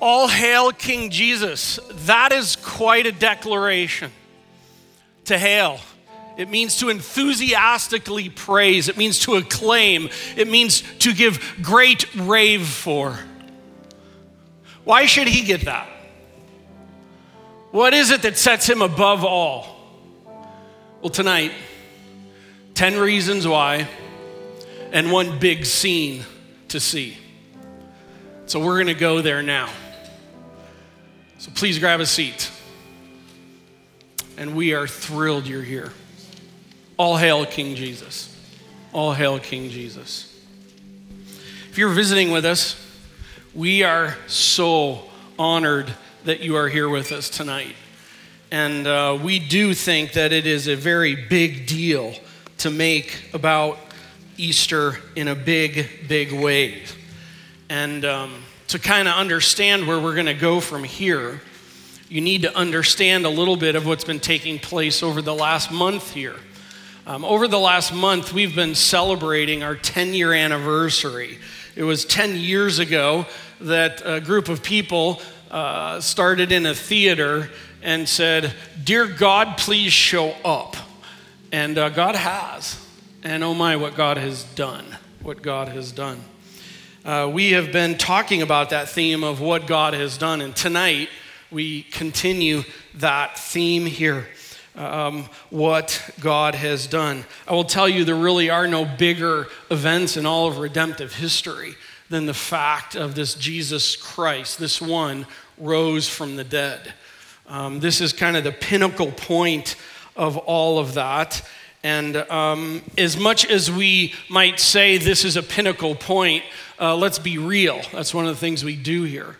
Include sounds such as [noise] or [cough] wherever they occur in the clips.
All hail King Jesus. That is quite a declaration to hail. It means to enthusiastically praise. It means to acclaim. It means to give great rave for. Why should he get that? What is it that sets him above all? Well, tonight, 10 reasons why, and one big scene to see. So we're going to go there now. So please grab a seat. And we are thrilled you're here. All hail King Jesus. All hail King Jesus. If you're visiting with us, we are so honored that you are here with us tonight. And uh, we do think that it is a very big deal to make about Easter in a big, big way. And um, to kind of understand where we're going to go from here, you need to understand a little bit of what's been taking place over the last month here. Um, over the last month, we've been celebrating our 10 year anniversary. It was 10 years ago that a group of people uh, started in a theater and said, Dear God, please show up. And uh, God has. And oh my, what God has done. What God has done. Uh, we have been talking about that theme of what God has done, and tonight we continue that theme here. Um, what God has done. I will tell you, there really are no bigger events in all of redemptive history than the fact of this Jesus Christ, this one rose from the dead. Um, this is kind of the pinnacle point of all of that. And um, as much as we might say this is a pinnacle point, uh, let's be real. That's one of the things we do here.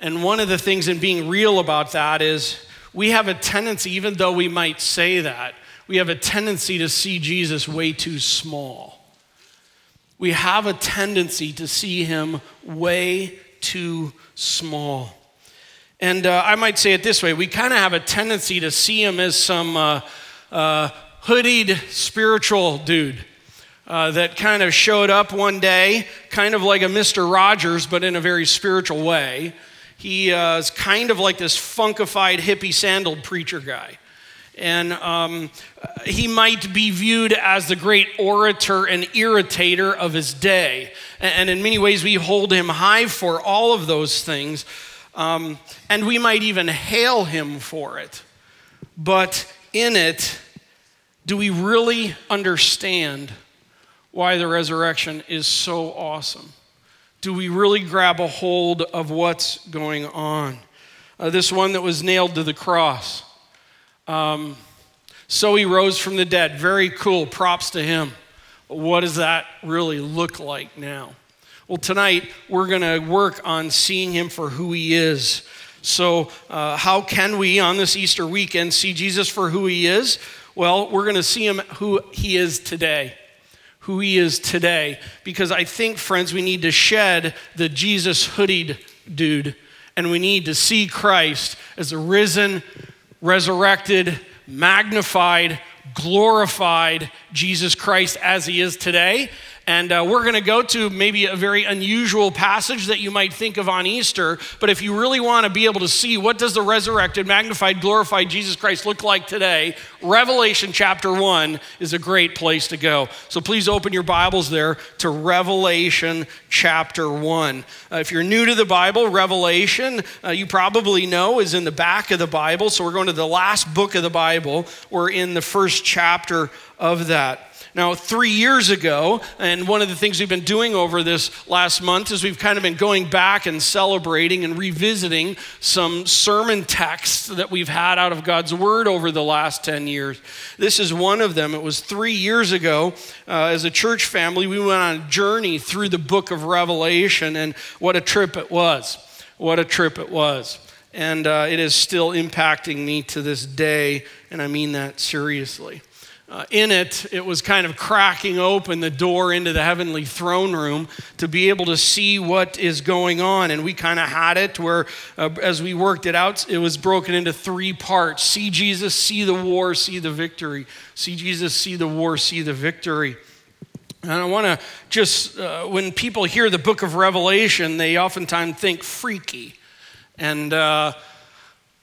And one of the things in being real about that is we have a tendency, even though we might say that, we have a tendency to see Jesus way too small. We have a tendency to see him way too small. And uh, I might say it this way we kind of have a tendency to see him as some uh, uh, hoodied spiritual dude uh, that kind of showed up one day, kind of like a Mr. Rogers, but in a very spiritual way. He uh, is kind of like this funkified, hippie sandaled preacher guy. And um, he might be viewed as the great orator and irritator of his day. And in many ways, we hold him high for all of those things. Um, and we might even hail him for it. But in it, do we really understand why the resurrection is so awesome. Do we really grab a hold of what's going on? Uh, this one that was nailed to the cross. Um, so he rose from the dead. Very cool. Props to him. What does that really look like now? Well, tonight we're going to work on seeing him for who he is. So, uh, how can we on this Easter weekend see Jesus for who he is? Well, we're going to see him who he is today who he is today. Because I think, friends, we need to shed the Jesus hoodied dude and we need to see Christ as a risen, resurrected, magnified, glorified Jesus Christ as he is today. And uh, we're going to go to maybe a very unusual passage that you might think of on Easter. But if you really want to be able to see what does the resurrected, magnified, glorified Jesus Christ look like today, Revelation chapter 1 is a great place to go. So please open your Bibles there to Revelation chapter 1. Uh, if you're new to the Bible, Revelation, uh, you probably know, is in the back of the Bible. So we're going to the last book of the Bible. We're in the first chapter of that. Now, three years ago, and one of the things we've been doing over this last month is we've kind of been going back and celebrating and revisiting some sermon texts that we've had out of God's Word over the last 10 years. This is one of them. It was three years ago, uh, as a church family, we went on a journey through the book of Revelation, and what a trip it was. What a trip it was. And uh, it is still impacting me to this day, and I mean that seriously. Uh, in it, it was kind of cracking open the door into the heavenly throne room to be able to see what is going on. And we kind of had it where, uh, as we worked it out, it was broken into three parts see Jesus, see the war, see the victory. See Jesus, see the war, see the victory. And I want to just, uh, when people hear the book of Revelation, they oftentimes think freaky. And uh,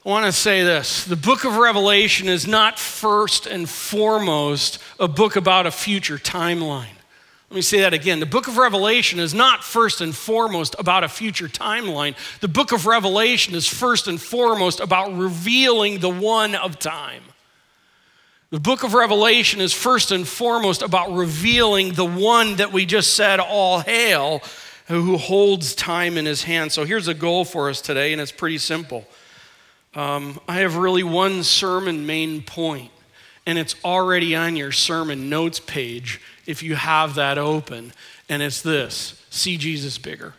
I want to say this the book of Revelation is not first and foremost a book about a future timeline. Let me say that again. The book of Revelation is not first and foremost about a future timeline. The book of Revelation is first and foremost about revealing the one of time. The book of Revelation is first and foremost about revealing the one that we just said, all hail, who holds time in his hand. So here's a goal for us today, and it's pretty simple. Um, I have really one sermon main point, and it's already on your sermon notes page if you have that open, and it's this see Jesus bigger.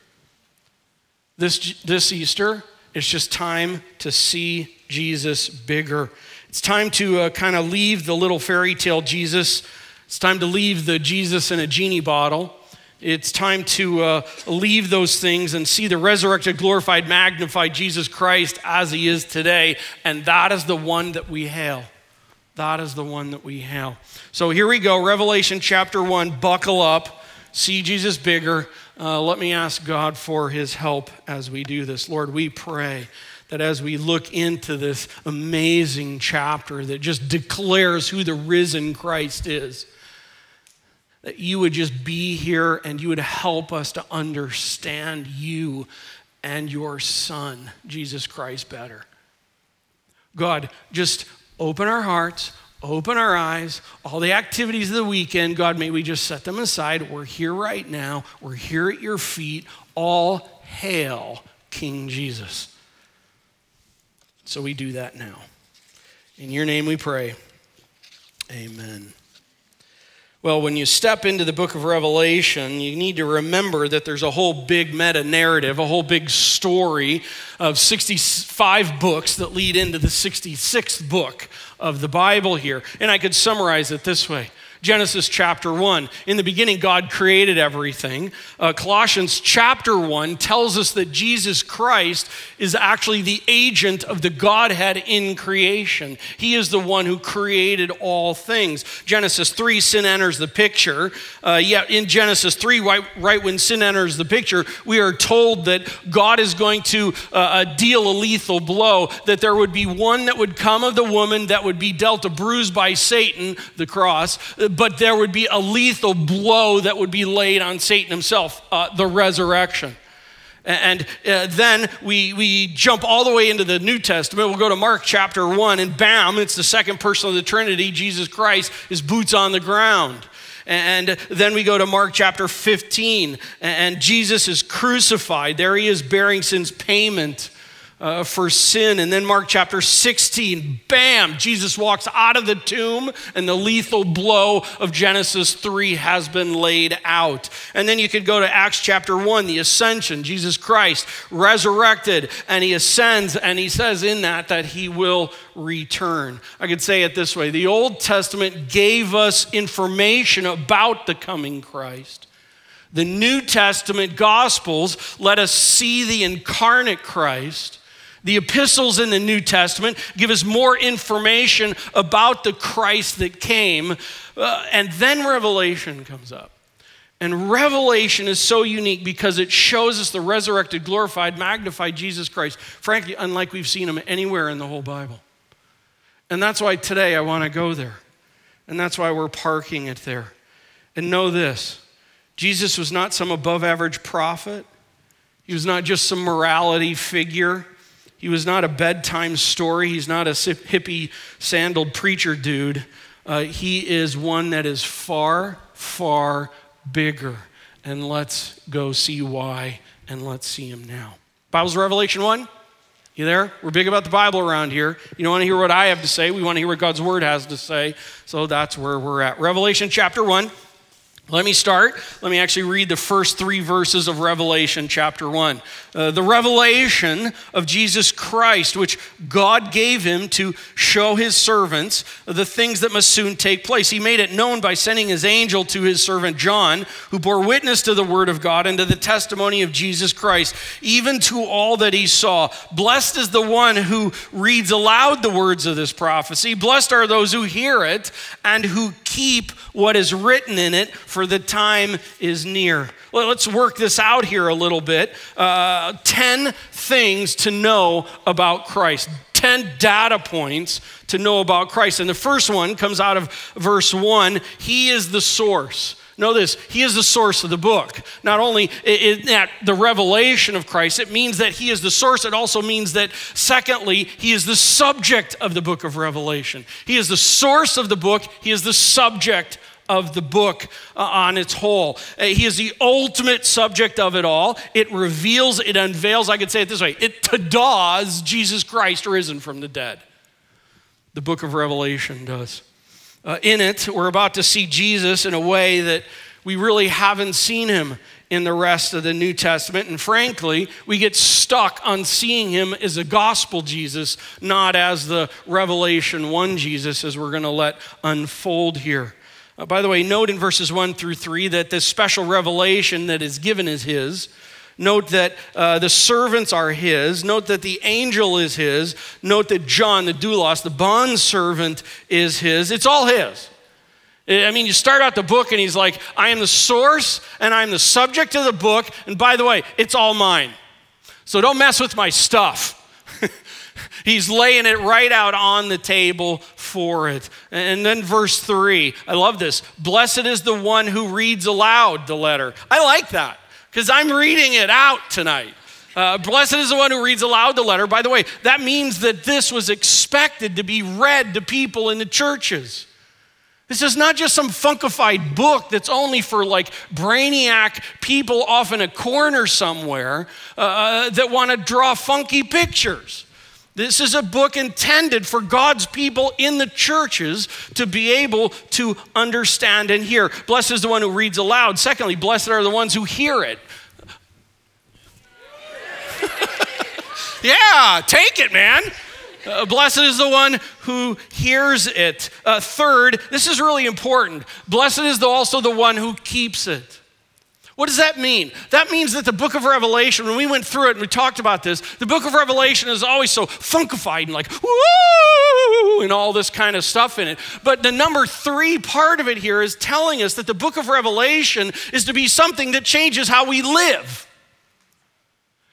This, this Easter, it's just time to see Jesus bigger. It's time to uh, kind of leave the little fairy tale Jesus. It's time to leave the Jesus in a genie bottle. It's time to uh, leave those things and see the resurrected, glorified, magnified Jesus Christ as he is today. And that is the one that we hail. That is the one that we hail. So here we go Revelation chapter 1. Buckle up. See Jesus bigger. Uh, let me ask God for his help as we do this. Lord, we pray that as we look into this amazing chapter that just declares who the risen Christ is, that you would just be here and you would help us to understand you and your Son, Jesus Christ, better. God, just open our hearts, open our eyes, all the activities of the weekend, God, may we just set them aside. We're here right now, we're here at your feet. All hail King Jesus. So we do that now. In your name we pray. Amen. Well, when you step into the book of Revelation, you need to remember that there's a whole big meta narrative, a whole big story of 65 books that lead into the 66th book of the Bible here. And I could summarize it this way Genesis chapter 1. In the beginning, God created everything. Uh, Colossians chapter 1 tells us that Jesus Christ is actually the agent of the Godhead in creation. He is the one who created all things. Genesis 3, sin enters the picture. Uh, yet in Genesis 3, right, right, when sin enters the picture, we are told that God is going to uh, uh deal a lethal blow, that there would be one that would come of the woman that would be dealt a bruise by Satan, the cross but there would be a lethal blow that would be laid on Satan himself uh, the resurrection. And uh, then we, we jump all the way into the New Testament. We'll go to Mark chapter 1, and bam, it's the second person of the Trinity, Jesus Christ, his boots on the ground. And then we go to Mark chapter 15, and Jesus is crucified. There he is bearing sin's payment uh, for sin. And then Mark chapter 16, bam, Jesus walks out of the tomb, and the lethal blow of Genesis 3 has been laid out. And then you could go to Acts chapter 1, the ascension, Jesus Christ resurrected, and he ascends, and he says in that that he will return. I could say it this way the Old Testament gave us information about the coming Christ. The New Testament Gospels let us see the incarnate Christ. The epistles in the New Testament give us more information about the Christ that came, uh, and then Revelation comes up. And Revelation is so unique because it shows us the resurrected, glorified, magnified Jesus Christ, frankly, unlike we've seen him anywhere in the whole Bible. And that's why today I want to go there. And that's why we're parking it there. And know this Jesus was not some above average prophet, he was not just some morality figure. He was not a bedtime story. He's not a hippie sandaled preacher dude. Uh, he is one that is far, far bigger. And let's go see why and let's see him now. Bible's Revelation 1. You there? We're big about the Bible around here. You don't want to hear what I have to say. We want to hear what God's word has to say. So that's where we're at. Revelation chapter 1. Let me start. Let me actually read the first three verses of Revelation chapter 1. Uh, the revelation of Jesus Christ, which God gave him to show his servants the things that must soon take place. He made it known by sending his angel to his servant John, who bore witness to the word of God and to the testimony of Jesus Christ, even to all that he saw. Blessed is the one who reads aloud the words of this prophecy. Blessed are those who hear it and who keep what is written in it. For for the time is near. Well, let's work this out here a little bit. Uh, 10 things to know about Christ. 10 data points to know about Christ. And the first one comes out of verse 1 He is the source. Know this, he is the source of the book. Not only is that the revelation of Christ, it means that he is the source. It also means that, secondly, he is the subject of the book of Revelation. He is the source of the book, he is the subject of the book uh, on its whole. Uh, he is the ultimate subject of it all. It reveals, it unveils, I could say it this way it tadas Jesus Christ risen from the dead. The book of Revelation does. Uh, in it, we're about to see Jesus in a way that we really haven't seen him in the rest of the New Testament. And frankly, we get stuck on seeing him as a gospel Jesus, not as the Revelation 1 Jesus, as we're going to let unfold here. Uh, by the way, note in verses 1 through 3 that this special revelation that is given is his. Note that uh, the servants are his. Note that the angel is his. Note that John, the doulos, the bond servant, is his. It's all his. I mean, you start out the book and he's like, I am the source and I'm the subject of the book. And by the way, it's all mine. So don't mess with my stuff. He's laying it right out on the table for it. And then verse three, I love this. Blessed is the one who reads aloud the letter. I like that because I'm reading it out tonight. Uh, blessed is the one who reads aloud the letter. By the way, that means that this was expected to be read to people in the churches. This is not just some funkified book that's only for like brainiac people off in a corner somewhere uh, uh that want to draw funky pictures. This is a book intended for God's people in the churches to be able to understand and hear. Blessed is the one who reads aloud. Secondly, blessed are the ones who hear it. [laughs] yeah, take it, man. Uh, blessed is the one who hears it. Uh, third, this is really important. Blessed is the, also the one who keeps it. What does that mean? That means that the book of Revelation, when we went through it and we talked about this, the book of Revelation is always so funkified and like, woo, and all this kind of stuff in it. But the number three part of it here is telling us that the book of Revelation is to be something that changes how we live.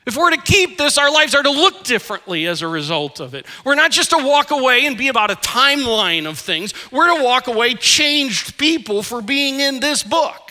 If we're to keep this, our lives are to look differently as a result of it. We're not just to walk away and be about a timeline of things, we're to walk away changed people for being in this book.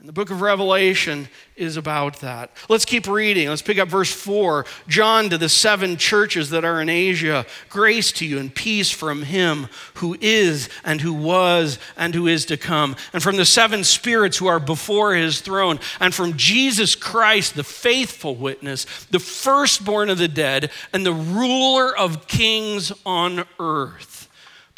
And the book of Revelation is about that. Let's keep reading. Let's pick up verse 4. John to the seven churches that are in Asia, grace to you and peace from him who is and who was and who is to come, and from the seven spirits who are before his throne, and from Jesus Christ, the faithful witness, the firstborn of the dead, and the ruler of kings on earth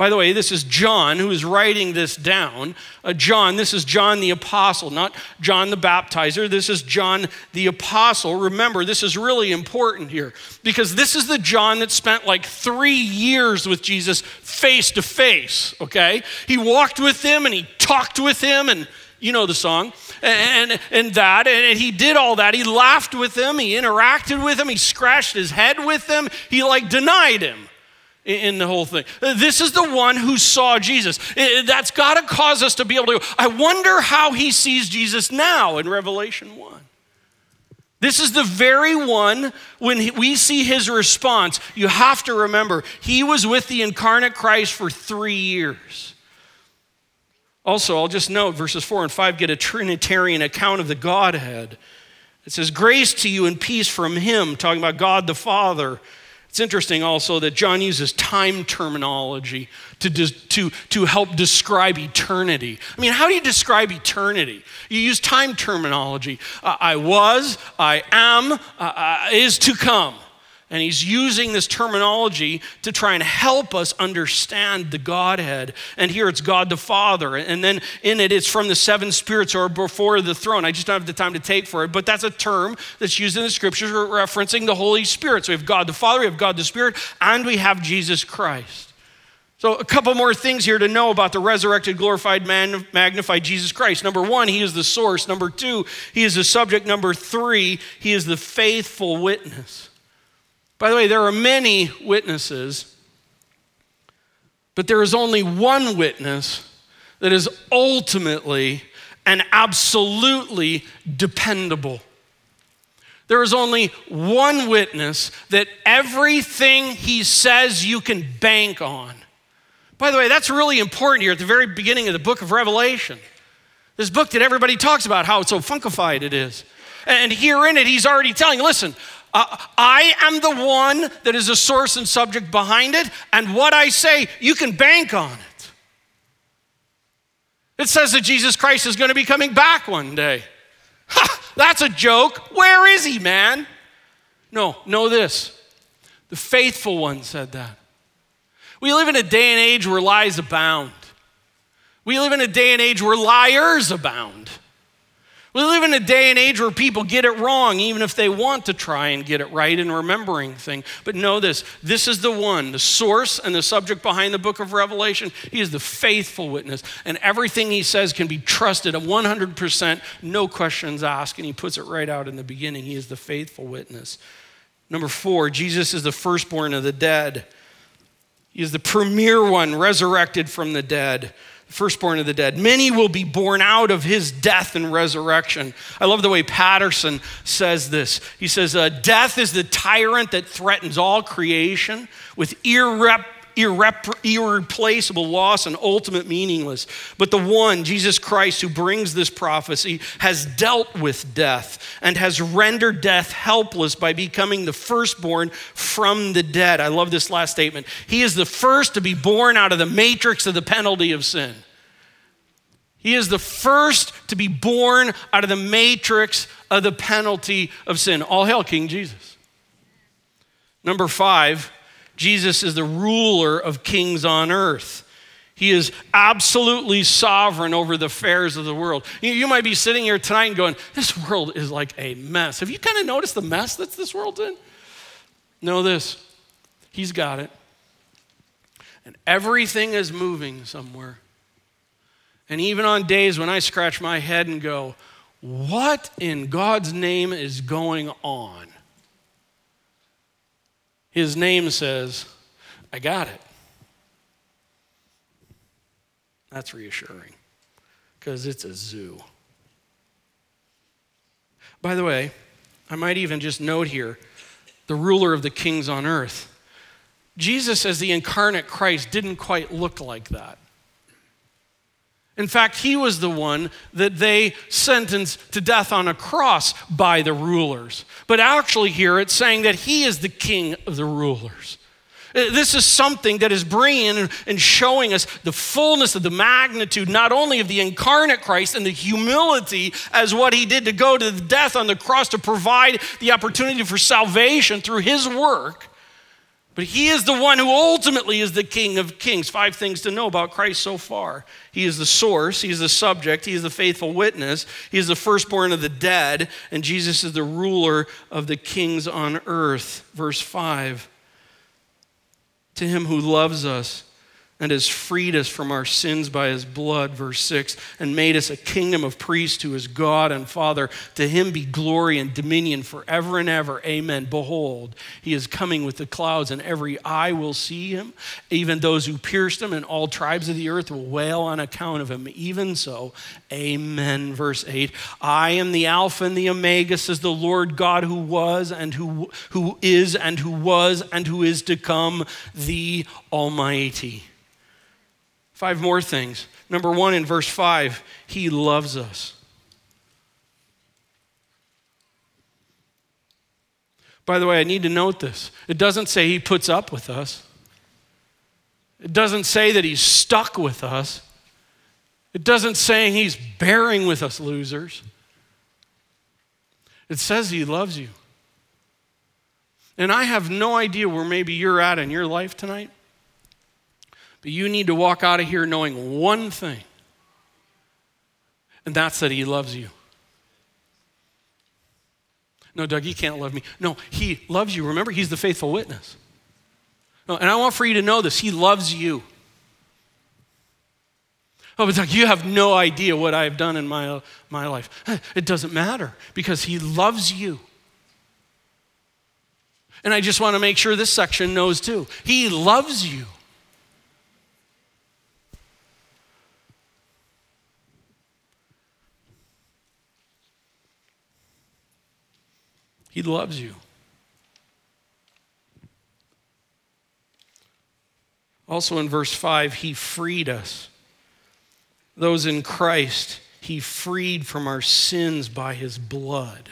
by the way, this is John who is writing this down. Uh, John, this is John the Apostle, not John the Baptizer. This is John the Apostle. Remember, this is really important here because this is the John that spent like three years with Jesus face to face, okay? He walked with him and he talked with him, and you know the song. And, and that, and he did all that. He laughed with him, he interacted with him, he scratched his head with him, he like denied him in the whole thing. Uh, this is the one who saw Jesus. Uh, that's got to cause us to be able to I wonder how he sees Jesus now in Revelation 1. This is the very one when we see his response. You have to remember, he was with the incarnate Christ for three years. Also, I'll just note verses 4 and 5 get a Trinitarian account of the Godhead. It says, Grace to you and peace from him, talking about God the Father it's interesting also that John uses time terminology to, to, to help describe eternity. I mean, how do you describe eternity? You use time terminology. Uh, I was, I am, uh, uh, is to come. And he's using this terminology to try and help us understand the Godhead. And here it's God the Father. And then in it, it's from the seven spirits or before the throne. I just don't have the time to take for it, but that's a term that's used in the scriptures referencing the Holy Spirit. So we have God the Father, we have God the Spirit, and we have Jesus Christ. So, a couple more things here to know about the resurrected, glorified, man, magnified Jesus Christ. Number one, he is the source. Number two, he is the subject. Number three, he is the faithful witness. By the way, there are many witnesses, but there is only one witness that is ultimately and absolutely dependable. There is only one witness that everything he says you can bank on. By the way, that's really important here at the very beginning of the book of Revelation. This book that everybody talks about, how so funkified it is. And here in it, he's already telling, listen, uh, I am the one that is the source and subject behind it, and what I say, you can bank on it. It says that Jesus Christ is going to be coming back one day. [laughs] Ha, that's a joke. Where is he, man? No, know this. The faithful one said that. We live in a day and age where lies abound. We live in a day and age where liars abound. We live in a day and age where people get it wrong, even if they want to try and get it right in remembering things. But know this this is the one, the source and the subject behind the book of Revelation. He is the faithful witness, and everything he says can be trusted 100%, no questions asked. And he puts it right out in the beginning. He is the faithful witness. Number four, Jesus is the firstborn of the dead. He is the premier one resurrected from the dead firstborn of the dead. Many will be born out of his death and resurrection. I love the way Patterson says this. He says, uh, Death is the tyrant that threatens all creation with irreparable irrep- irreplaceable loss and ultimate meaningless. But the one, Jesus Christ, who brings this prophecy, has dealt with death and has rendered death helpless by becoming the firstborn from the dead. I love this last statement. He is the first to be born out of the matrix of the penalty of sin. He is the first to be born out of the matrix of the penalty of sin. All hail King Jesus. Number five, Jesus is the ruler of kings on earth. He is absolutely sovereign over the affairs of the world. You, might be sitting here tonight and going, This world is like a mess. Have you kind of noticed the mess that this world's in? Know this He's got it. And everything is moving somewhere. And even on days when I scratch my head and go, What in God's name is going on? His name says, I got it. That's reassuring because it's a zoo. By the way, I might even just note here the ruler of the kings on earth. Jesus, as the incarnate Christ, didn't quite look like that. In fact, he was the one that they sentenced to death on a cross by the rulers. But actually, here it's saying that he is the king of the rulers. Uh, this is something that is bringing and showing us the fullness of the magnitude, not only of the incarnate Christ and the humility as what he did to go to death on the cross to provide the opportunity for salvation through his work, but he is the one who ultimately is the King of Kings. Five things to know about Christ so far. He is the source, he is the subject, he is the faithful witness, he is the firstborn of the dead, and Jesus is the ruler of the kings on earth. Verse 5 To him who loves us and has freed us from our sins by his blood, verse 6, and made us a kingdom of priests to his God and Father. To him be glory and dominion forever and ever. Amen. Behold, he is coming with the clouds, and every eye will see him, even those who pierced him, and all tribes of the earth will wail on account of him. Even so, amen. Verse 8 I am the Alpha and the Omega, says the Lord God who was and who, who is and who was and who is to come, the Almighty. Five more things. Number one, in verse five, he loves us. By the way, I need to note this. It doesn't say he puts up with us. It doesn't say that he's stuck with us. It doesn't say he's bearing with us losers. It says he loves you. And I have no idea where maybe you're at in your life tonight. But you need to walk out of here knowing one thing, and that's that He loves you. No, Doug, you can't love me. No, He loves you. Remember, He's the faithful witness. No, and I want for you to know this He loves you. Oh, but Doug, you have no idea what I've done in my, my life. [sighs] It doesn't matter because He loves you. And I just want to make sure this section knows too. He loves you. He loves you. Also in verse 5, He freed us. Those in Christ, He freed from our sins by His blood.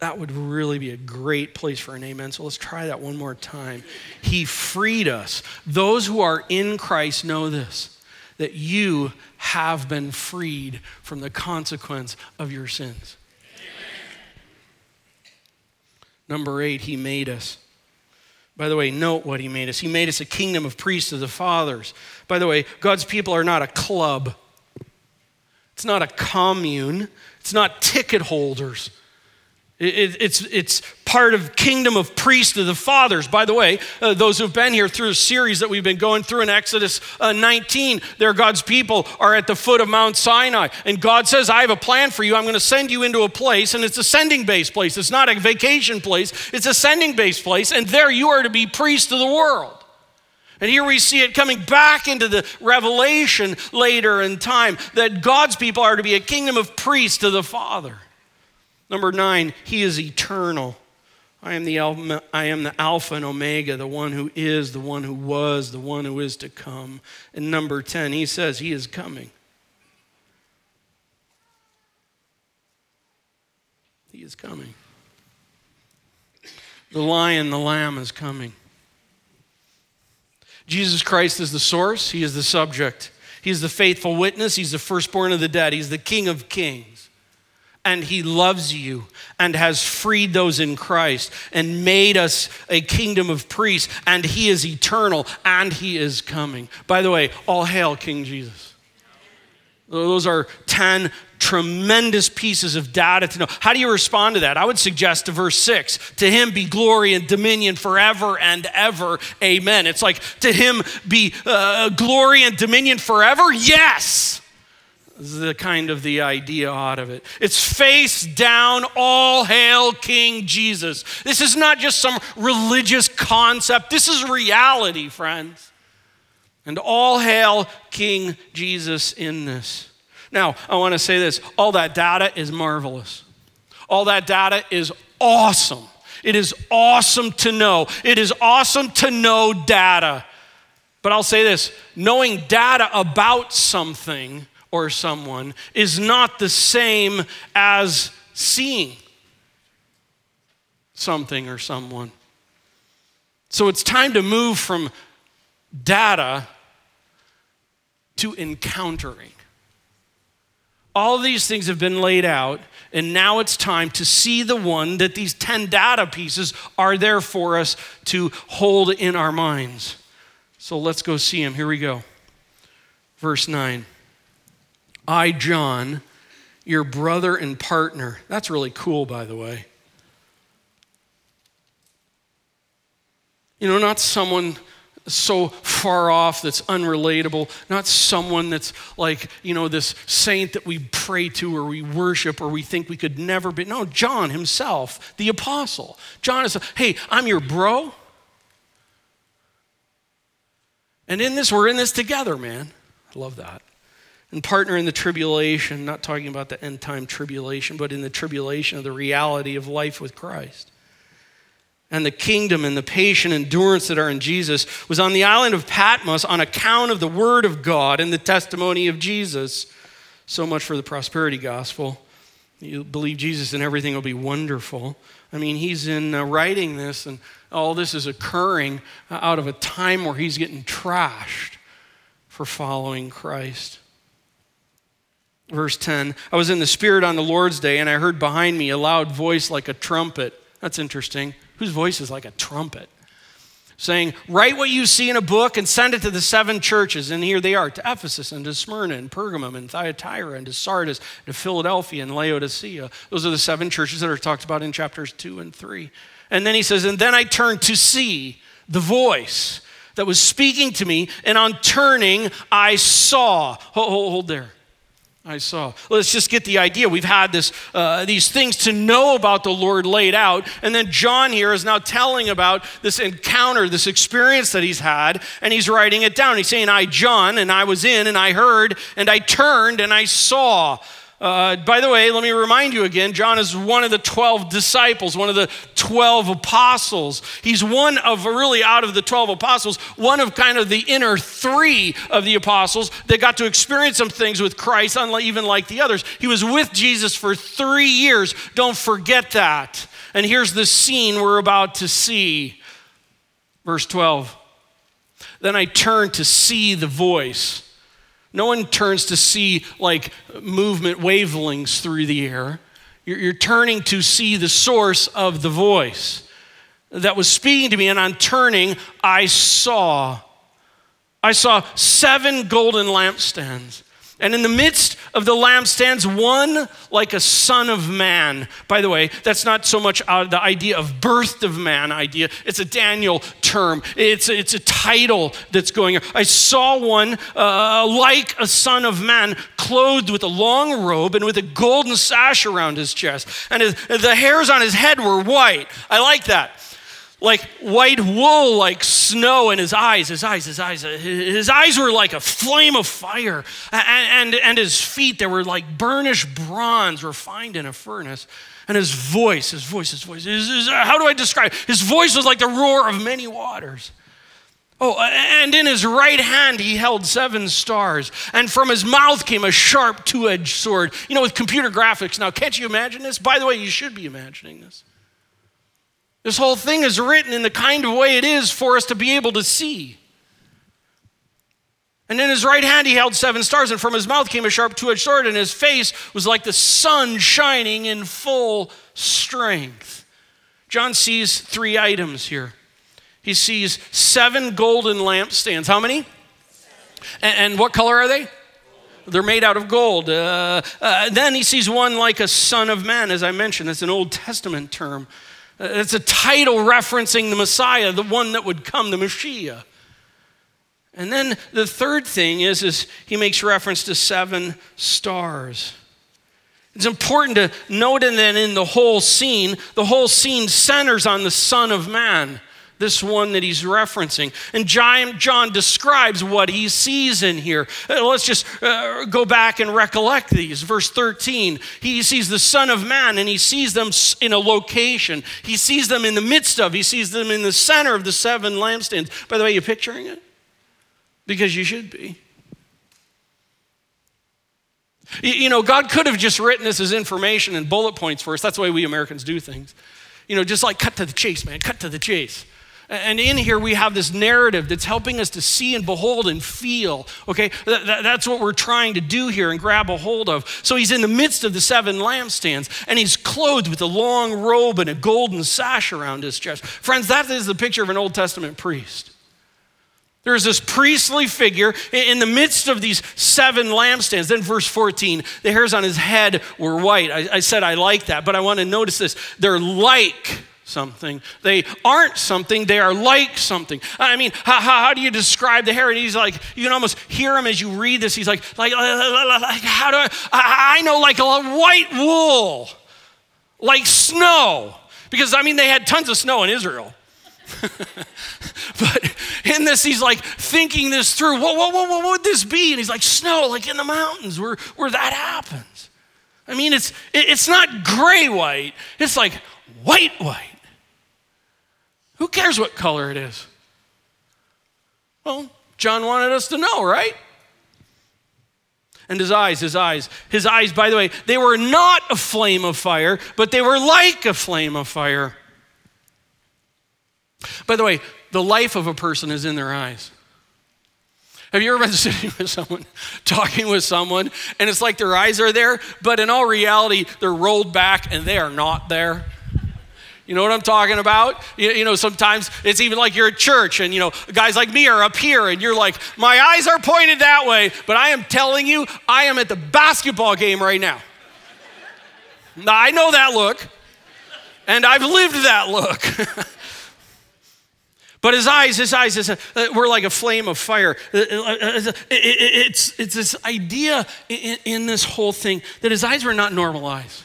That would really be a great place for an amen. So let's try that one more time. He freed us. Those who are in Christ know this that you have been freed from the consequence of your sins. Number eight, He made us. By the way, note what He made us. He made us a kingdom of priests of the fathers. By the way, God's people are not a club, it's not a commune, it's not ticket holders. It, it's, it's part of kingdom of priests of the fathers. By the way, uh, those who've been here through a series that we've been going through in Exodus uh, 19, there God's people are at the foot of Mount Sinai. And God says, I have a plan for you. I'm going to send you into a place, and it's a sending base place. It's not a vacation place, it's a sending base place. And there you are to be priest of the world. And here we see it coming back into the revelation later in time that God's people are to be a kingdom of priests to the Father. Number nine, he is eternal. I am, the alpha, I am the Alpha and Omega, the one who is, the one who was, the one who is to come. And number 10, he says he is coming. He is coming. The lion, the lamb is coming. Jesus Christ is the source, he is the subject. He is the faithful witness, he's the firstborn of the dead, he's the king of kings and he loves you and has freed those in Christ and made us a kingdom of priests and he is eternal and he is coming. By the way, all hail King Jesus. Those are 10 tremendous pieces of data to know. How do you respond to that? I would suggest to verse 6 to him be glory and dominion forever and ever. Amen. It's like to him be uh, glory and dominion forever. Yes the kind of the idea out of it. It's face down, all hail King Jesus. This is not just some religious concept, this is reality, friends. And all hail King Jesus in this. Now, I want to say this all that data is marvelous. All that data is awesome. It is awesome to know. It is awesome to know data. But I'll say this knowing data about something or someone is not the same as seeing something or someone. So it's time to move from data to encountering. All these things have been laid out, and now it's time to see the one that these 10 data pieces are there for us to hold in our minds. So let's go see him. Here we go. Verse 9. I, John, your brother and partner. That's really cool, by the way. You know, not someone so far off that's unrelatable, not someone that's like, you know, this saint that we pray to or we worship or we think we could never be. No, John himself, the apostle. John is, hey, I'm your bro. And in this, we're in this together, man. I love that and partner in the tribulation, not talking about the end time tribulation, but in the tribulation of the reality of life with Christ. And the kingdom and the patient endurance that are in Jesus was on the island of Patmos on account of the word of God and the testimony of Jesus. So much for the prosperity gospel. You believe Jesus and everything will be wonderful. I mean, he's in uh, writing this, and all this is occurring out of a time where he's getting trashed for following Christ. Verse 10 I was in the Spirit on the Lord's day, and I heard behind me a loud voice like a trumpet. That's interesting. Whose voice is like a trumpet? Saying, Write what you see in a book and send it to the seven churches. And here they are to Ephesus and to Smyrna and Pergamum and Thyatira and to Sardis, to Philadelphia and Laodicea. Those are the seven churches that are talked about in chapters 2 and 3. And then he says, And then I turned to see the voice that was speaking to me, and on turning, I saw. Hold, hold, hold there. I saw. Let's just get the idea. We've had this, uh, these things to know about the Lord laid out. And then John here is now telling about this encounter, this experience that he's had, and he's writing it down. He's saying, I, John, and I was in, and I heard, and I turned, and I saw. Uh, by the way, let me remind you again John is one of the 12 disciples, one of the 12 apostles. He's one of, really, out of the 12 apostles, one of kind of the inner three of the apostles that got to experience some things with Christ, even like the others. He was with Jesus for three years. Don't forget that. And here's the scene we're about to see. Verse 12. Then I turned to see the voice no one turns to see like movement wavelengths through the air. You're, you're turning to see the source of the voice that was speaking to me, and on turning, I saw. I saw seven golden lampstands. And in the midst of the lampstands one like a son of man. By the way, that's not so much uh, the idea of birth of man idea. It's a Daniel term. It's it's a title that's going. on. I saw one uh, like a son of man, clothed with a long robe and with a golden sash around his chest, and his, the hairs on his head were white. I like that like white wool, like snow in his eyes. His eyes, his eyes, his eyes were like a flame of fire. And, and, and his feet, they were like burnished bronze refined in a furnace. And his voice, his voice, his voice, his, his, how do I describe? His voice was like the roar of many waters. Oh, and in his right hand he held seven stars, and from his mouth came a sharp two edged sword. You know, with computer graphics now, can't you imagine this? By the way, you should be imagining this. This whole thing is written in the kind of way it is for us to be able to see. And in his right hand he held seven stars, and from his mouth came a sharp two edged sword, and his face was like the sun shining in full strength. John sees three items here. He sees seven golden lampstands. How many? And, and what color are they? They're made out of gold. Uh, uh, then he sees one like a son of man, as I mentioned. That's an Old Testament term. It's a title referencing the Messiah, the one that would come, the Messiah. And then the third thing is, is he makes reference to seven stars. It's important to note that in the whole scene, the whole scene centers on the Son of Man this one that he's referencing. And John, describes what he sees in here. Uh, let's just uh, go back and recollect these. Verse 13, he sees the Son of Man and he sees them in a location. He sees them in the midst of, he sees them in the center of the seven lampstands. By the way, you picturing it? Because you should be. You know, God could have just written this as information and bullet points for us. That's the way we Americans do things. You know, just like cut to the chase, man, cut to the chase. And in here, we have this narrative that's helping us to see and behold and feel. Okay, that's what we're trying to do here and grab a hold of. So he's in the midst of the seven lampstands, and he's clothed with a long robe and a golden sash around his chest. Friends, that is the picture of an Old Testament priest. There's this priestly figure in the midst of these seven lampstands. Then, verse 14, the hairs on his head were white. I, I said I like that, but I want to notice this. They're like something. They aren't something, they are like something. I mean, how, how, how, do you describe the hair? And he's like, you can almost hear him as you read this. He's like, like, like how do I, I, know like a white wool, like snow. Because I mean, they had tons of snow in Israel. [laughs] but in this, he's like thinking this through. What, what, what, what would this be? And he's like, snow, like in the mountains where, where that happens. I mean, it's, it's not gray white, it's like white white. Who cares what color it is? Well, John wanted us to know, right? And his eyes, his eyes, his eyes, by the way, they were not a flame of fire, but they were like a flame of fire. By the way, the life of a person is in their eyes. Have you ever been [laughs] sitting with someone, talking with someone, and it's like their eyes are there, but in all reality, they're rolled back and they are not there? You know what I'm talking about? You, you, know, sometimes it's even like you're at church and, you know, guys like me are up here and you're like, my eyes are pointed that way, but I am telling you, I am at the basketball game right now. now, I know that look, and I've lived that look. [laughs] but his eyes, his eyes his, uh, were like a flame of fire. Uh, uh, it's, it's this idea in, in this whole thing that his eyes were not normal eyes.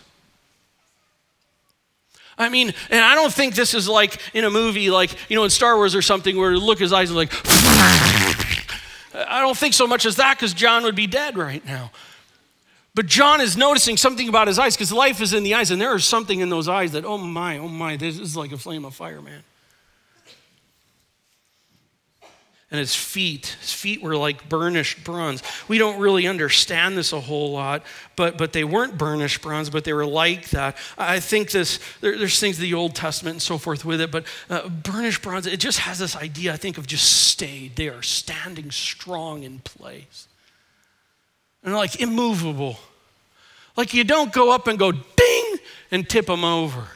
I mean, and I don't think this is like in a movie, like, you know, in Star Wars or something where look his eyes are like, I don't think so much as that because John would be dead right now. But John is noticing something about his eyes because life is in the eyes, and there is something in those eyes that, oh my, oh my, this is like a flame of fire, man. And his feet. His feet were like burnished bronze. We don't really understand this a whole lot, but, but they weren't burnished bronze, but they were like that. I think this, there, there's things in the Old Testament and so forth with it, but uh, burnished bronze, it just has this idea, I think, of just stayed. They are standing strong in place. And like immovable. Like you don't go up and go ding and tip them over.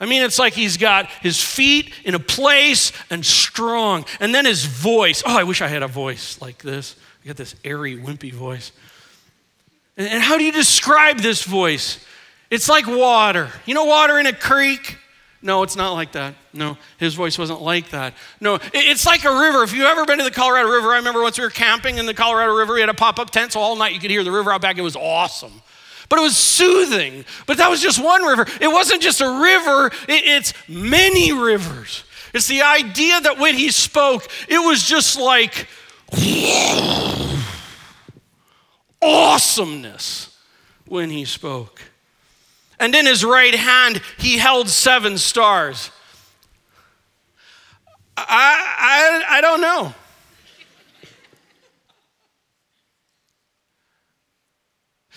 I mean, it's like he's got his feet in a place and strong. And then his voice. Oh, I wish I had a voice like this. I got this airy, wimpy voice. And how do you describe this voice? It's like water. You know, water in a creek? No, it's not like that. No, his voice wasn't like that. No, it's like a river. If you've ever been to the Colorado River, I remember once we were camping in the Colorado River, we had a pop up tent, so all night you could hear the river out back. It was awesome but it was soothing. But that was just one river. It wasn't just a river, it's many rivers. It's the idea that when he spoke, it was just like awesomeness when he spoke. And in his right hand, he held seven stars. I, I, I don't know.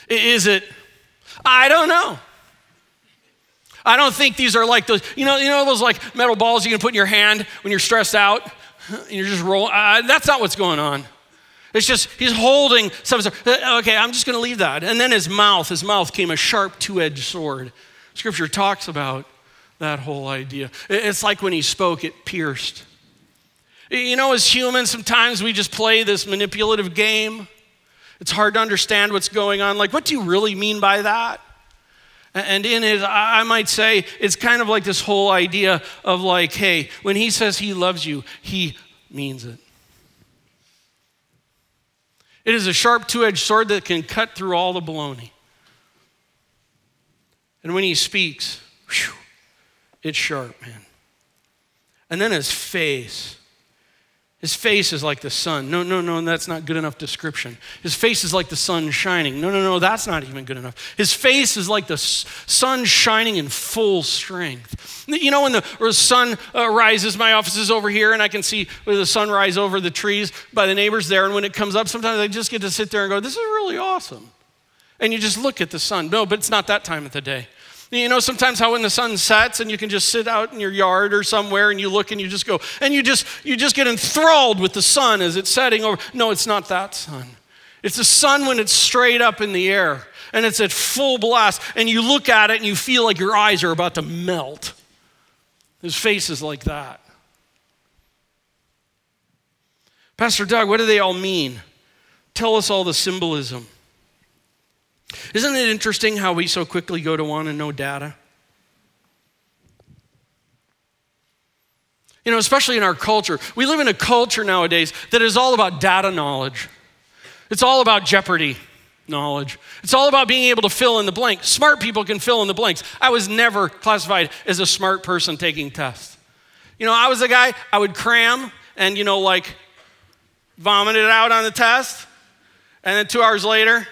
Is it I don't know. I don't think these are like those, you know, you know those like metal balls you can put in your hand when you're stressed out [laughs] and you're just rolling. Uh, that's not what's going on. It's just he's holding something. Uh, okay, I'm just going to leave that. And then his mouth, his mouth came a sharp two-edged sword. Scripture talks about that whole idea. It's like when he spoke, it pierced. You know, as humans, sometimes we just play this manipulative game. It's hard to understand what's going on. Like, what do you really mean by that? And in it, I might say it's kind of like this whole idea of like, hey, when he says he loves you, he means it. It is a sharp two edged sword that can cut through all the baloney. And when he speaks, whew, it's sharp, man. And then his face his face is like the sun. No, no, no, that's not good enough description. His face is like the sun shining. No, no, no, that's not even good enough. His face is like the sun shining in full strength. You know, when the, sun uh, rises, my office is over here, and I can see the sun rise over the trees by the neighbors there. And when it comes up, sometimes I just get to sit there and go, This is really awesome. And you just look at the sun. No, but it's not that time of the day. You know, sometimes how when the sun sets and you can just sit out in your yard or somewhere and you look and you just go, and you just you just get enthralled with the sun as it's setting over. No, it's not that sun. It's the sun when it's straight up in the air and it's at full blast, and you look at it and you feel like your eyes are about to melt. His face is like that. Pastor Doug, what do they all mean? Tell us all the symbolism. Isn't it interesting how we so quickly go to want to know data? You know, especially in our culture. We live in a culture nowadays that is all about data knowledge. It's all about jeopardy knowledge. It's all about being able to fill in the blank. Smart people can fill in the blanks. I was never classified as a smart person taking tests. You know, I was a guy, I would cram and, you know, like vomit it out on the test. And then two hours later,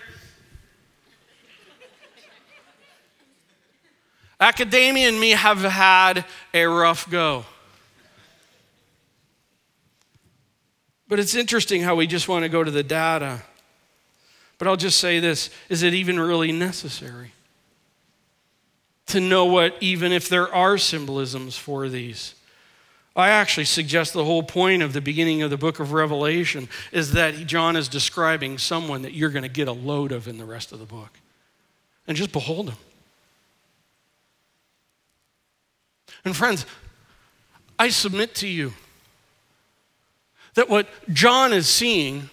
Academia and me have had a rough go. But it's interesting how we just want to go to the data. But I'll just say this is it even really necessary to know what, even if there are symbolisms for these? I actually suggest the whole point of the beginning of the book of Revelation is that John is describing someone that you're going to get a load of in the rest of the book. And just behold him. And friends, I submit to you that what John is seeing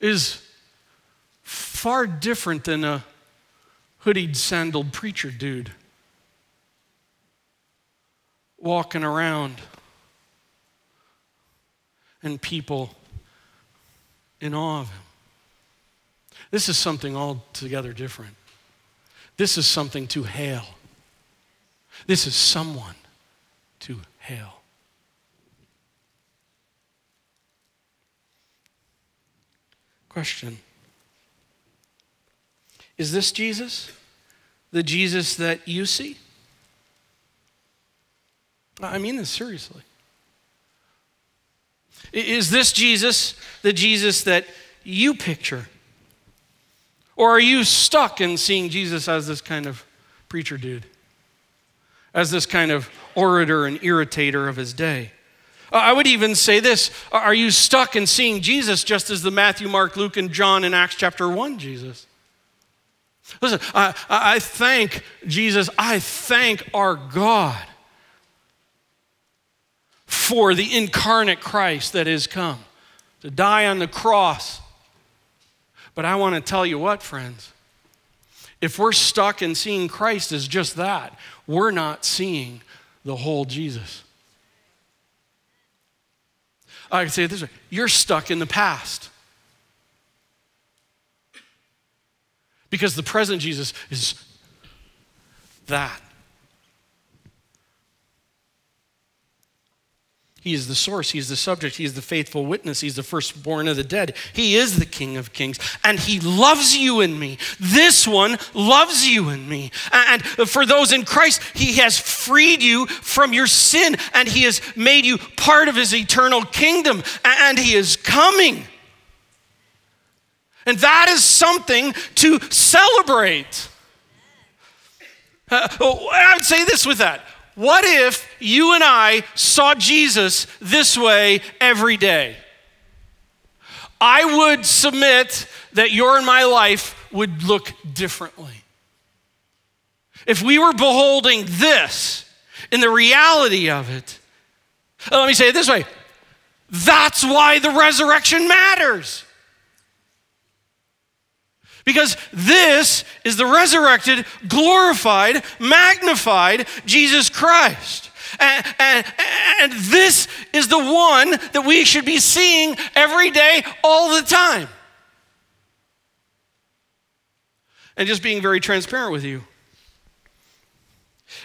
is far different than a hoodied, sandaled preacher dude walking around and people in awe of him. This is something altogether different. This is something to hail. This is someone to hail. Question Is this Jesus? The Jesus that you see? I mean this seriously. Is this Jesus the Jesus that you picture? Or are you stuck in seeing Jesus as this kind of preacher dude? As this kind of orator and irritator of his day? Uh, I would even say this uh, Are you stuck in seeing Jesus just as the Matthew, Mark, Luke, and John in Acts chapter 1 Jesus? Listen, I, I thank Jesus, I thank our God for the incarnate Christ that has come to die on the cross. But I want to tell you what, friends, if we're stuck in seeing Christ as just that, we're not seeing the whole Jesus. I can say it this way you're stuck in the past. Because the present Jesus is that. He is the source. He is the subject. He is the faithful witness. He's the firstborn of the dead. He is the King of kings. And He loves you and me. This one loves you and me. And for those in Christ, He has freed you from your sin and He has made you part of His eternal kingdom. And He is coming. And that is something to celebrate. Uh, I would say this with that what if you and I saw Jesus this way every day? I would submit that your and my life would look differently. If we were beholding this in the reality of it, let me say it this way that's why the resurrection matters. Because this is the resurrected, glorified, magnified Jesus Christ. And, and, and, this is the one that we should be seeing every day, all the time. And just being very transparent with you.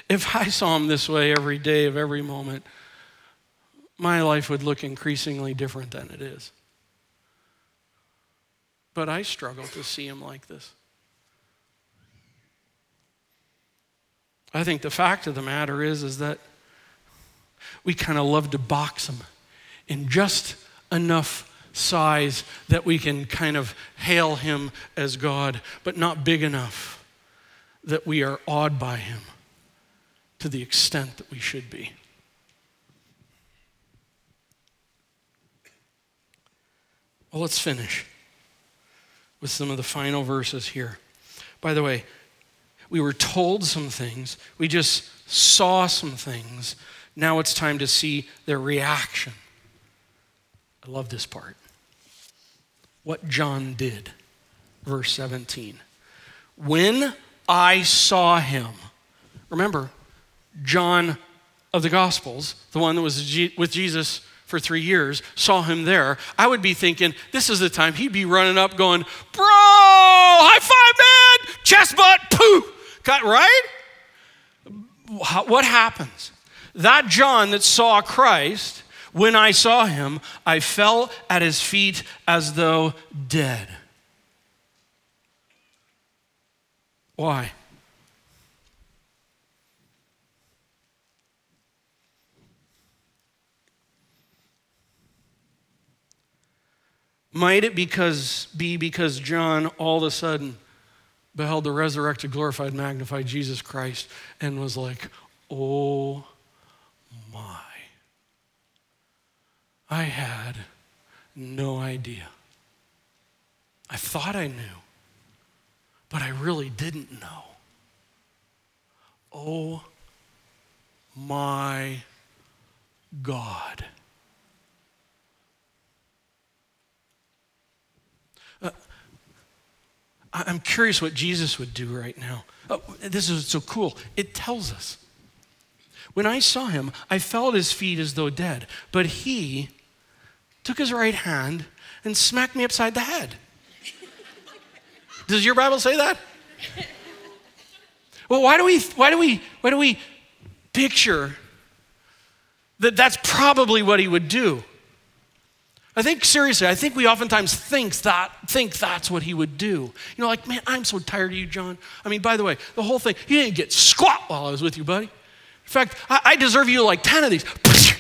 If I saw him this way every day of every moment, my life would look increasingly different than it is. But I struggle to see him like this. I think the fact of the matter is, is that we kind of love to box him in just enough size that we can kind of hail him as God, but not big enough that we are awed by him to the extent that we should be. Well, let's finish with some of the final verses here. By the way, we were told some things, we just saw some things. Now it's time to see their reaction. I love this part. What John did, verse 17. When I saw him, remember, John of the Gospels, the one that was with Jesus for three years, saw him there, I would be thinking, this is the time he'd be running up going, Bro, high five, man, chest butt, poo. Got right? What happens? That John that saw Christ, when I saw him, I fell at his feet as though dead. Why? Might it because, be because John all of a sudden beheld the resurrected, glorified, magnified Jesus Christ and was like, oh my. I had no idea. I thought I knew, but I really didn't know. Oh my God. I'm curious what Jesus would do right now. Oh, this is so cool. It tells us. When I saw him, I fell at his feet as though dead, but he took his right hand and smacked me upside the head. Does your Bible say that? Well, why do we why do we why do we picture that that's probably what he would do? I think seriously, I think we oftentimes think that think that's what he would do. You know, like, man, I'm so tired of you, John. I mean, by the way, the whole thing, you didn't get squat while I was with you, buddy. In fact, I, I deserve you like 10 of these. [laughs]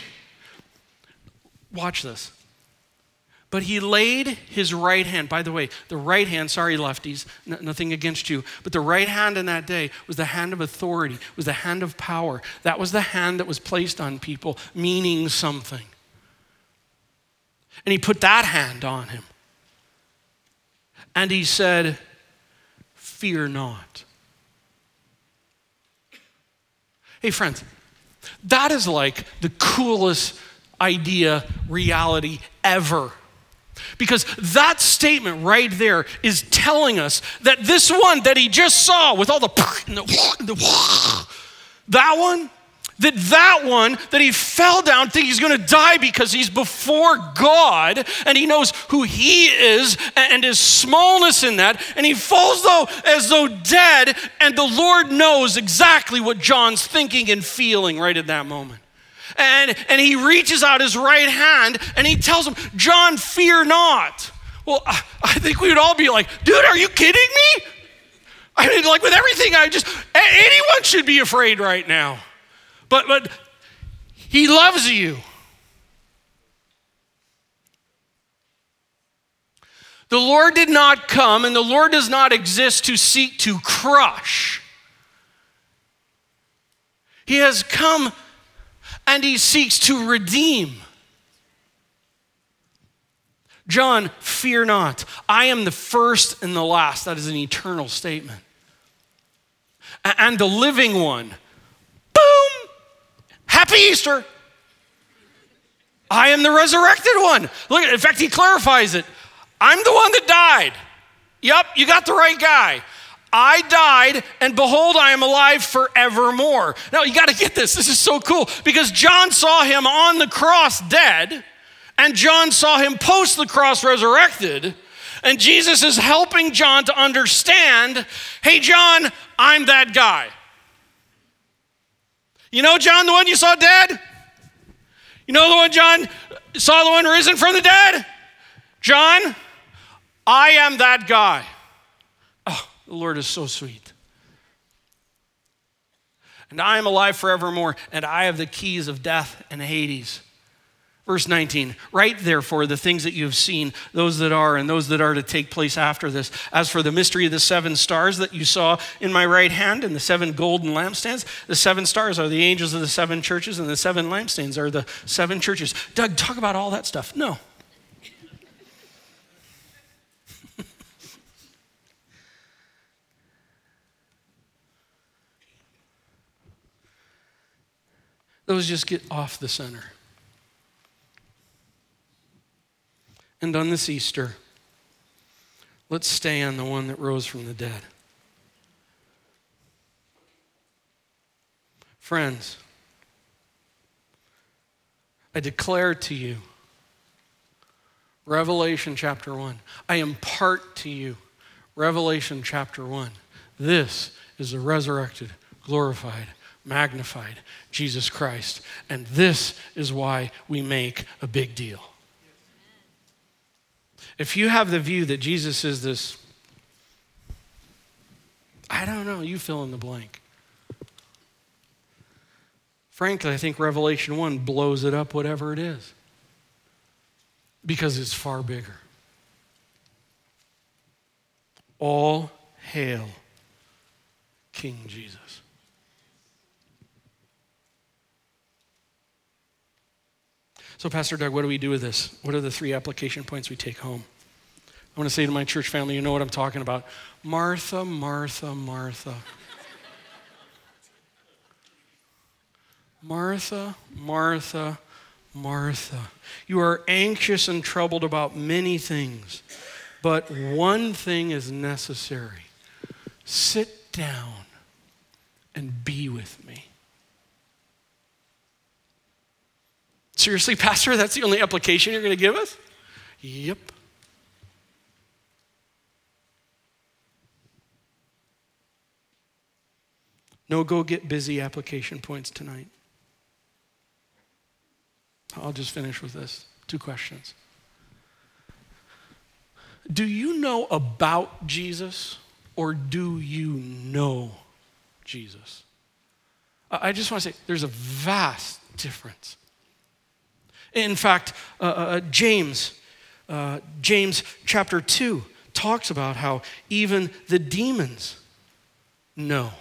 Watch this. But he laid his right hand, by the way, the right hand, sorry, lefties, n- nothing against you, but the right hand in that day was the hand of authority, was the hand of power. That was the hand that was placed on people, meaning something. And he put that hand on him. And he said, Fear not. Hey, friends, that is like the coolest idea, reality ever. Because that statement right there is telling us that this one that he just saw with all the, [laughs] [laughs] [laughs] that one, that that one that he fell down think he's going to die because he's before god and he knows who he is and his smallness in that and he falls though as though dead and the lord knows exactly what john's thinking and feeling right at that moment and, and he reaches out his right hand and he tells him, John, fear not. Well, I, I think we would all be like, dude, are you kidding me? I mean, like with everything, I just, anyone should be afraid right now. But, but he loves you. The Lord did not come, and the Lord does not exist to seek to crush. He has come and he seeks to redeem. John, fear not. I am the first and the last. That is an eternal statement. And the living one. Happy Easter. I am the resurrected one. Look, at in fact, he clarifies it. I'm the one that died. Yep, you got the right guy. I died, and behold, I am alive forevermore. Now, you got to get this. This is so cool because John saw him on the cross dead, and John saw him post the cross resurrected. And Jesus is helping John to understand hey, John, I'm that guy. You know, John, the one you saw dead? You know the one John saw the one risen from the dead? John, I am that guy. Oh, the Lord is so sweet. And I am alive forevermore, and I have the keys of death and Hades. Verse 19, write therefore the things that you have seen, those that are, and those that are to take place after this. As for the mystery of the seven stars that you saw in my right hand and the seven golden lampstands, the seven stars are the angels of the seven churches, and the seven lampstands are the seven churches. Doug, talk about all that stuff. No. [laughs] Those just get off the center. And on this Easter, let's stay on the one that rose from the dead. Friends, I declare to you, Revelation chapter 1. I impart to you, Revelation chapter 1. This is the resurrected, glorified, magnified Jesus Christ. And this is why we make a big deal. If you have the view that Jesus is this, I don't know, you fill in the blank. Frankly, I think Revelation 1 blows it up, whatever it is, because it's far bigger. All hail King Jesus. So, Pastor Doug, what do we do with this? What are the three application points we take home? I want to say to my church family, you know what I'm talking about. Martha, Martha, Martha. Martha, Martha, Martha. You are anxious and troubled about many things, but one thing is necessary sit down and be with me. Seriously, Pastor, that's the only application you're going to give us? Yep. No go get busy application points tonight. I'll just finish with this two questions. Do you know about Jesus or do you know Jesus? I just want to say there's a vast difference. In fact, uh, uh, uh, James, uh, James chapter 2 talks about how even the demons know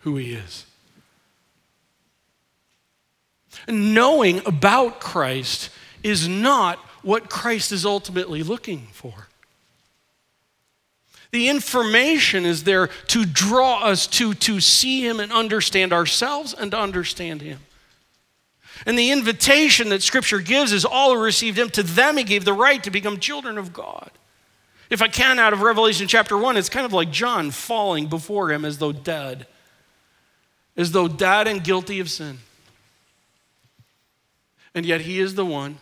who he is. Knowing about Christ is not what Christ is ultimately looking for. The information is there to draw us to, to see Him and understand ourselves and to understand Him. And the invitation that Scripture gives is all who received Him, to them He gave the right to become children of God. If I can, out of Revelation chapter 1, it's kind of like John falling before Him as though dead, as though dead and guilty of sin. And yet He is the one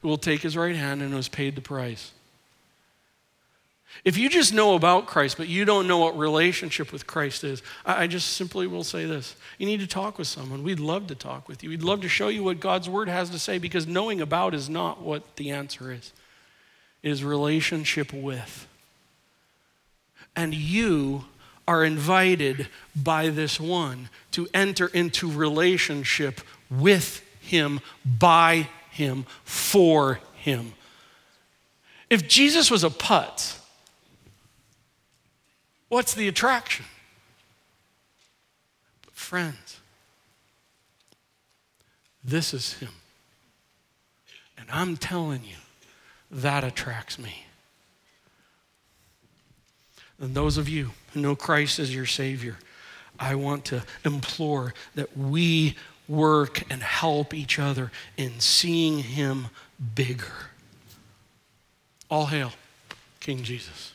who will take His right hand and who has paid the price. If you just know about Christ, but you don't know what relationship with Christ is, I just simply will say this. You need to talk with someone. We'd love to talk with you. We'd love to show you what God's word has to say because knowing about is not what the answer is. It is relationship with. And you are invited by this one to enter into relationship with him, by him, for him. If Jesus was a putz, What's the attraction? But friends, this is Him. And I'm telling you, that attracts me. And those of you who know Christ as your Savior, I want to implore that we work and help each other in seeing Him bigger. All hail, King Jesus.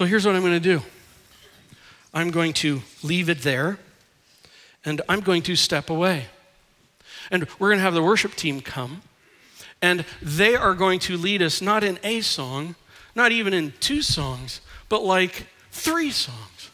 So here's what I'm going to do I'm going to leave it there, and I'm going to step away. And we're going to have the worship team come, and they are going to lead us not in a song, not even in two songs, but like three songs.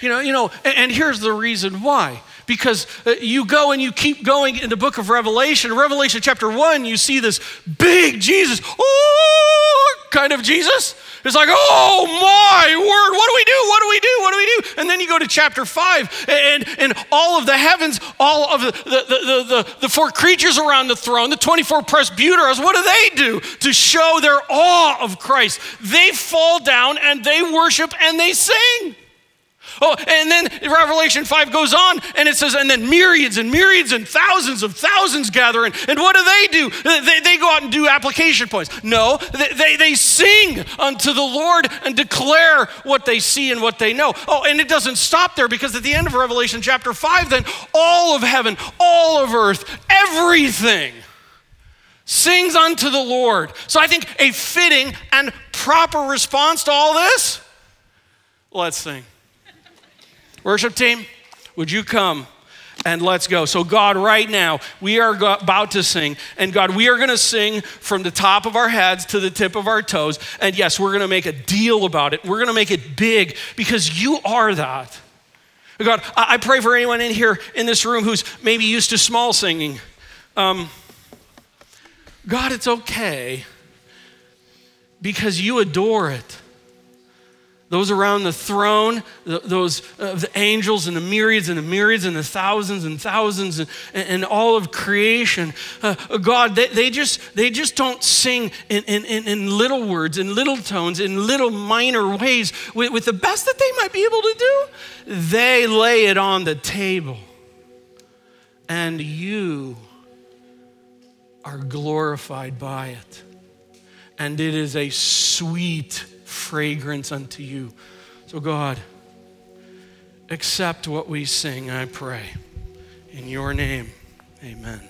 You know, you know, and, here's the reason why. Because uh, you go and you keep going in the book of Revelation. Revelation chapter one, you see this big Jesus, oh, kind of Jesus. It's like, oh my word, what do we do? What do we do? What do we do? And then you go to chapter five, and, and all of the heavens, all of the, the, the, the, the four creatures around the throne, the 24 presbyteros, what do they do to show their awe of Christ? They fall down and they worship and they sing. Oh, and then Revelation 5 goes on and it says, and then myriads and myriads and thousands of thousands gather. And, and what do they do? They, they go out and do application points. No, they, they, they sing unto the Lord and declare what they see and what they know. Oh, and it doesn't stop there because at the end of Revelation chapter 5, then all of heaven, all of earth, everything sings unto the Lord. So I think a fitting and proper response to all this, let's sing. Worship team, would you come? and let's go. So, God, right now, we are about to sing. And God, we are going to sing from the top of our heads to the tip of our toes. And yes, we're going to make a deal about it. We're going to make it big because you are that. God, I pray for anyone in here in this room who's maybe used to small singing. Um, God, it's okay because you adore it those around the throne, those uh, the angels and the myriads and the myriads and the thousands and thousands and, and all of creation. Uh, God, they, they, just, they just don't sing in, in, in little words, in little tones, in little minor ways with, with the best that they might be able to do. They lay it on the table. And you are glorified by it. And it is a sweet fragrance unto you. So, God, accept what we sing, I pray. In your name, amen.